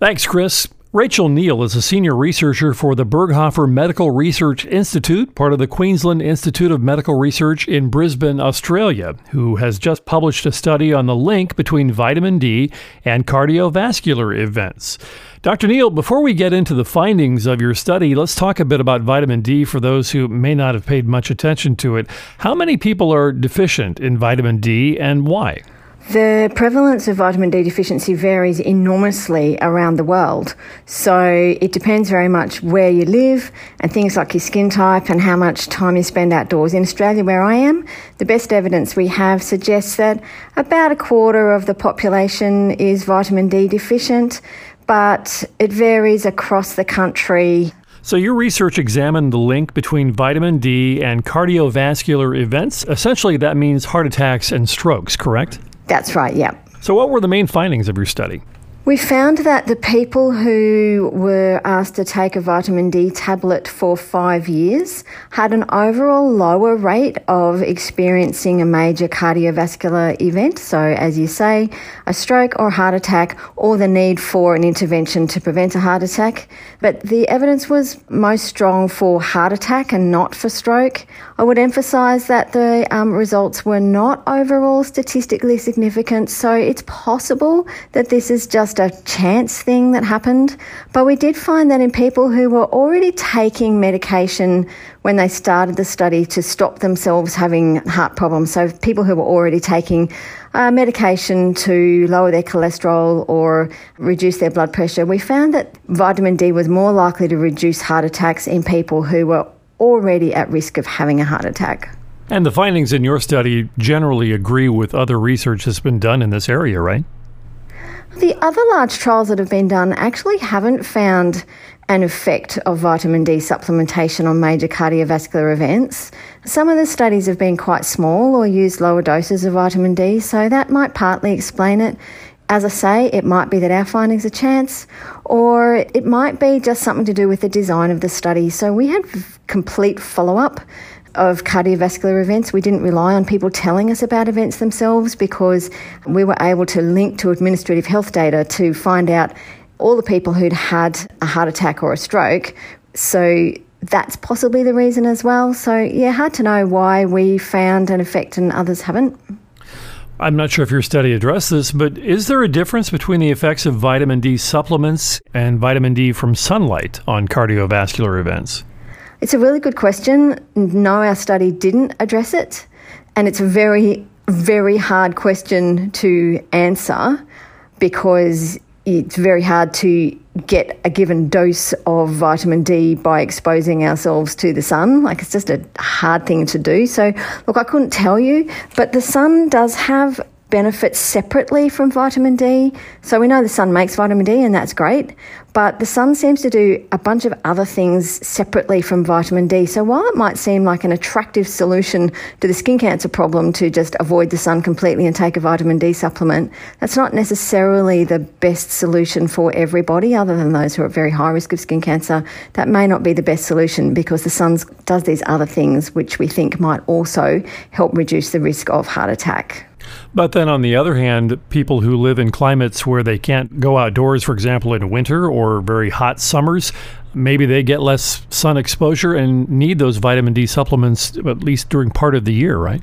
Thanks, Chris. Rachel Neale is a senior researcher for the Berghofer Medical Research Institute, part of the Queensland Institute of Medical Research in Brisbane, Australia, who has just published a study on the link between vitamin D and cardiovascular events. Dr. Neale, before we get into the findings of your study, let's talk a bit about vitamin D for those who may not have paid much attention to it. How many people are deficient in vitamin D and why? The prevalence of vitamin D deficiency varies enormously around the world. So it depends very much where you live and things like your skin type and how much time you spend outdoors. In Australia, where I am, the best evidence we have suggests that about a quarter of the population is vitamin D deficient, but it varies across the country. So, your research examined the link between vitamin D and cardiovascular events. Essentially, that means heart attacks and strokes, correct? That's right, yeah. So, what were the main findings of your study? We found that the people who were asked to take a vitamin D tablet for five years had an overall lower rate of experiencing a major cardiovascular event. So, as you say, a stroke or heart attack, or the need for an intervention to prevent a heart attack. But the evidence was most strong for heart attack and not for stroke. I would emphasise that the um, results were not overall statistically significant. So, it's possible that this is just a chance thing that happened, but we did find that in people who were already taking medication when they started the study to stop themselves having heart problems, so people who were already taking uh, medication to lower their cholesterol or reduce their blood pressure, we found that vitamin D was more likely to reduce heart attacks in people who were already at risk of having a heart attack. And the findings in your study generally agree with other research that's been done in this area, right? The other large trials that have been done actually haven't found an effect of vitamin D supplementation on major cardiovascular events. Some of the studies have been quite small or used lower doses of vitamin D, so that might partly explain it. As I say, it might be that our findings are chance, or it might be just something to do with the design of the study. So we had complete follow up of cardiovascular events. We didn't rely on people telling us about events themselves because we were able to link to administrative health data to find out all the people who'd had a heart attack or a stroke. So that's possibly the reason as well. So, yeah, hard to know why we found an effect and others haven't. I'm not sure if your study addressed this, but is there a difference between the effects of vitamin D supplements and vitamin D from sunlight on cardiovascular events? It's a really good question. No, our study didn't address it. And it's a very, very hard question to answer because it's very hard to get a given dose of vitamin D by exposing ourselves to the sun. Like it's just a hard thing to do. So, look, I couldn't tell you, but the sun does have benefits separately from vitamin D. So we know the sun makes vitamin D, and that's great. But the sun seems to do a bunch of other things separately from vitamin D. So while it might seem like an attractive solution to the skin cancer problem to just avoid the sun completely and take a vitamin D supplement, that's not necessarily the best solution for everybody, other than those who are at very high risk of skin cancer. That may not be the best solution because the sun does these other things which we think might also help reduce the risk of heart attack. But then on the other hand, people who live in climates where they can't go outdoors, for example, in winter or very hot summers, maybe they get less sun exposure and need those vitamin D supplements at least during part of the year, right?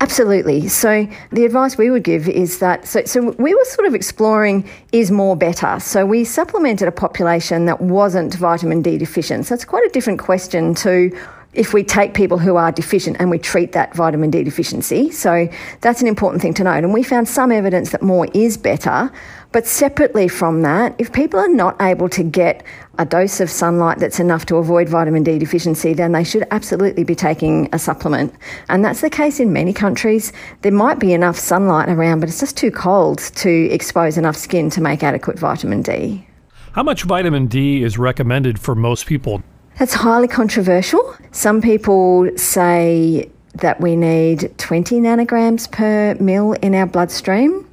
Absolutely. So the advice we would give is that so so we were sort of exploring is more better. So we supplemented a population that wasn't vitamin D deficient. So it's quite a different question to if we take people who are deficient and we treat that vitamin D deficiency. So that's an important thing to note. And we found some evidence that more is better. But separately from that, if people are not able to get a dose of sunlight that's enough to avoid vitamin D deficiency, then they should absolutely be taking a supplement. And that's the case in many countries. There might be enough sunlight around, but it's just too cold to expose enough skin to make adequate vitamin D. How much vitamin D is recommended for most people? That's highly controversial. Some people say that we need 20 nanograms per mil in our bloodstream.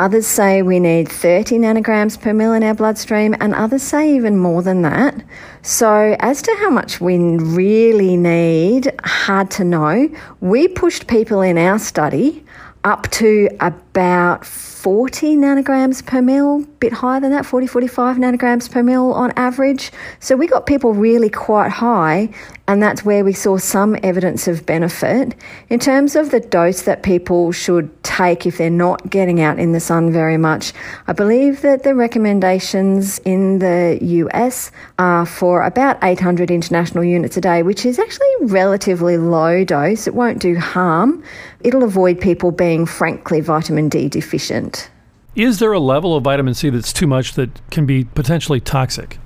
Others say we need 30 nanograms per mil in our bloodstream, and others say even more than that. So, as to how much we really need, hard to know. We pushed people in our study up to about 40 nanograms per mil, a bit higher than that, 40, 45 nanograms per mil on average. So we got people really quite high, and that's where we saw some evidence of benefit. In terms of the dose that people should take if they're not getting out in the sun very much, I believe that the recommendations in the US are for about 800 international units a day, which is actually relatively low dose. It won't do harm. It'll avoid people being frankly vitamin D deficient. Is there a level of vitamin C that's too much that can be potentially toxic?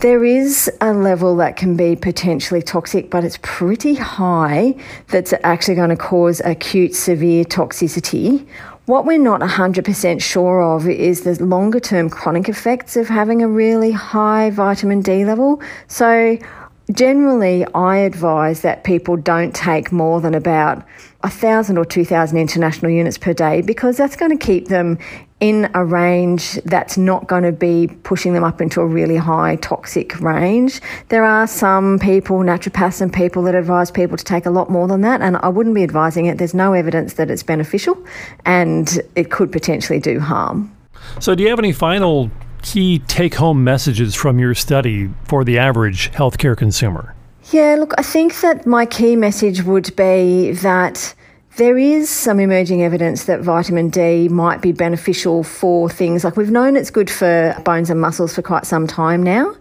There is a level that can be potentially toxic, but it's pretty high that's actually going to cause acute severe toxicity. What we're not 100% sure of is the longer term chronic effects of having a really high vitamin D level. So, generally, I advise that people don't take more than about a thousand or two thousand international units per day because that's going to keep them in a range that's not going to be pushing them up into a really high toxic range. There are some people, naturopaths and people that advise people to take a lot more than that, and I wouldn't be advising it. There's no evidence that it's beneficial and it could potentially do harm. So, do you have any final key take home messages from your study for the average healthcare consumer? Yeah, look, I think that my key message would be that there is some emerging evidence that vitamin D might be beneficial for things like we've known it's good for bones and muscles for quite some time now.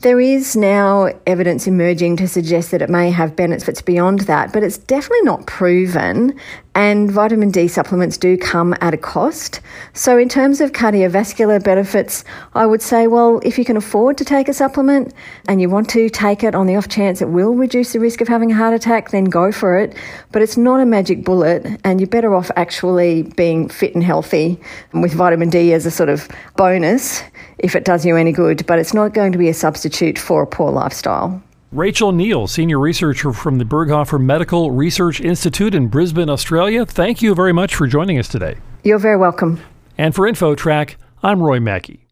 There is now evidence emerging to suggest that it may have benefits beyond that, but it's definitely not proven. And vitamin D supplements do come at a cost. So, in terms of cardiovascular benefits, I would say, well, if you can afford to take a supplement and you want to take it on the off chance it will reduce the risk of having a heart attack, then go for it. But it's not a magic bullet, and you're better off actually being fit and healthy with vitamin D as a sort of bonus if it does you any good, but it's not going to be a substitute for a poor lifestyle. Rachel Neale, Senior Researcher from the Berghofer Medical Research Institute in Brisbane, Australia, thank you very much for joining us today. You're very welcome. And for InfoTrack, I'm Roy Mackey.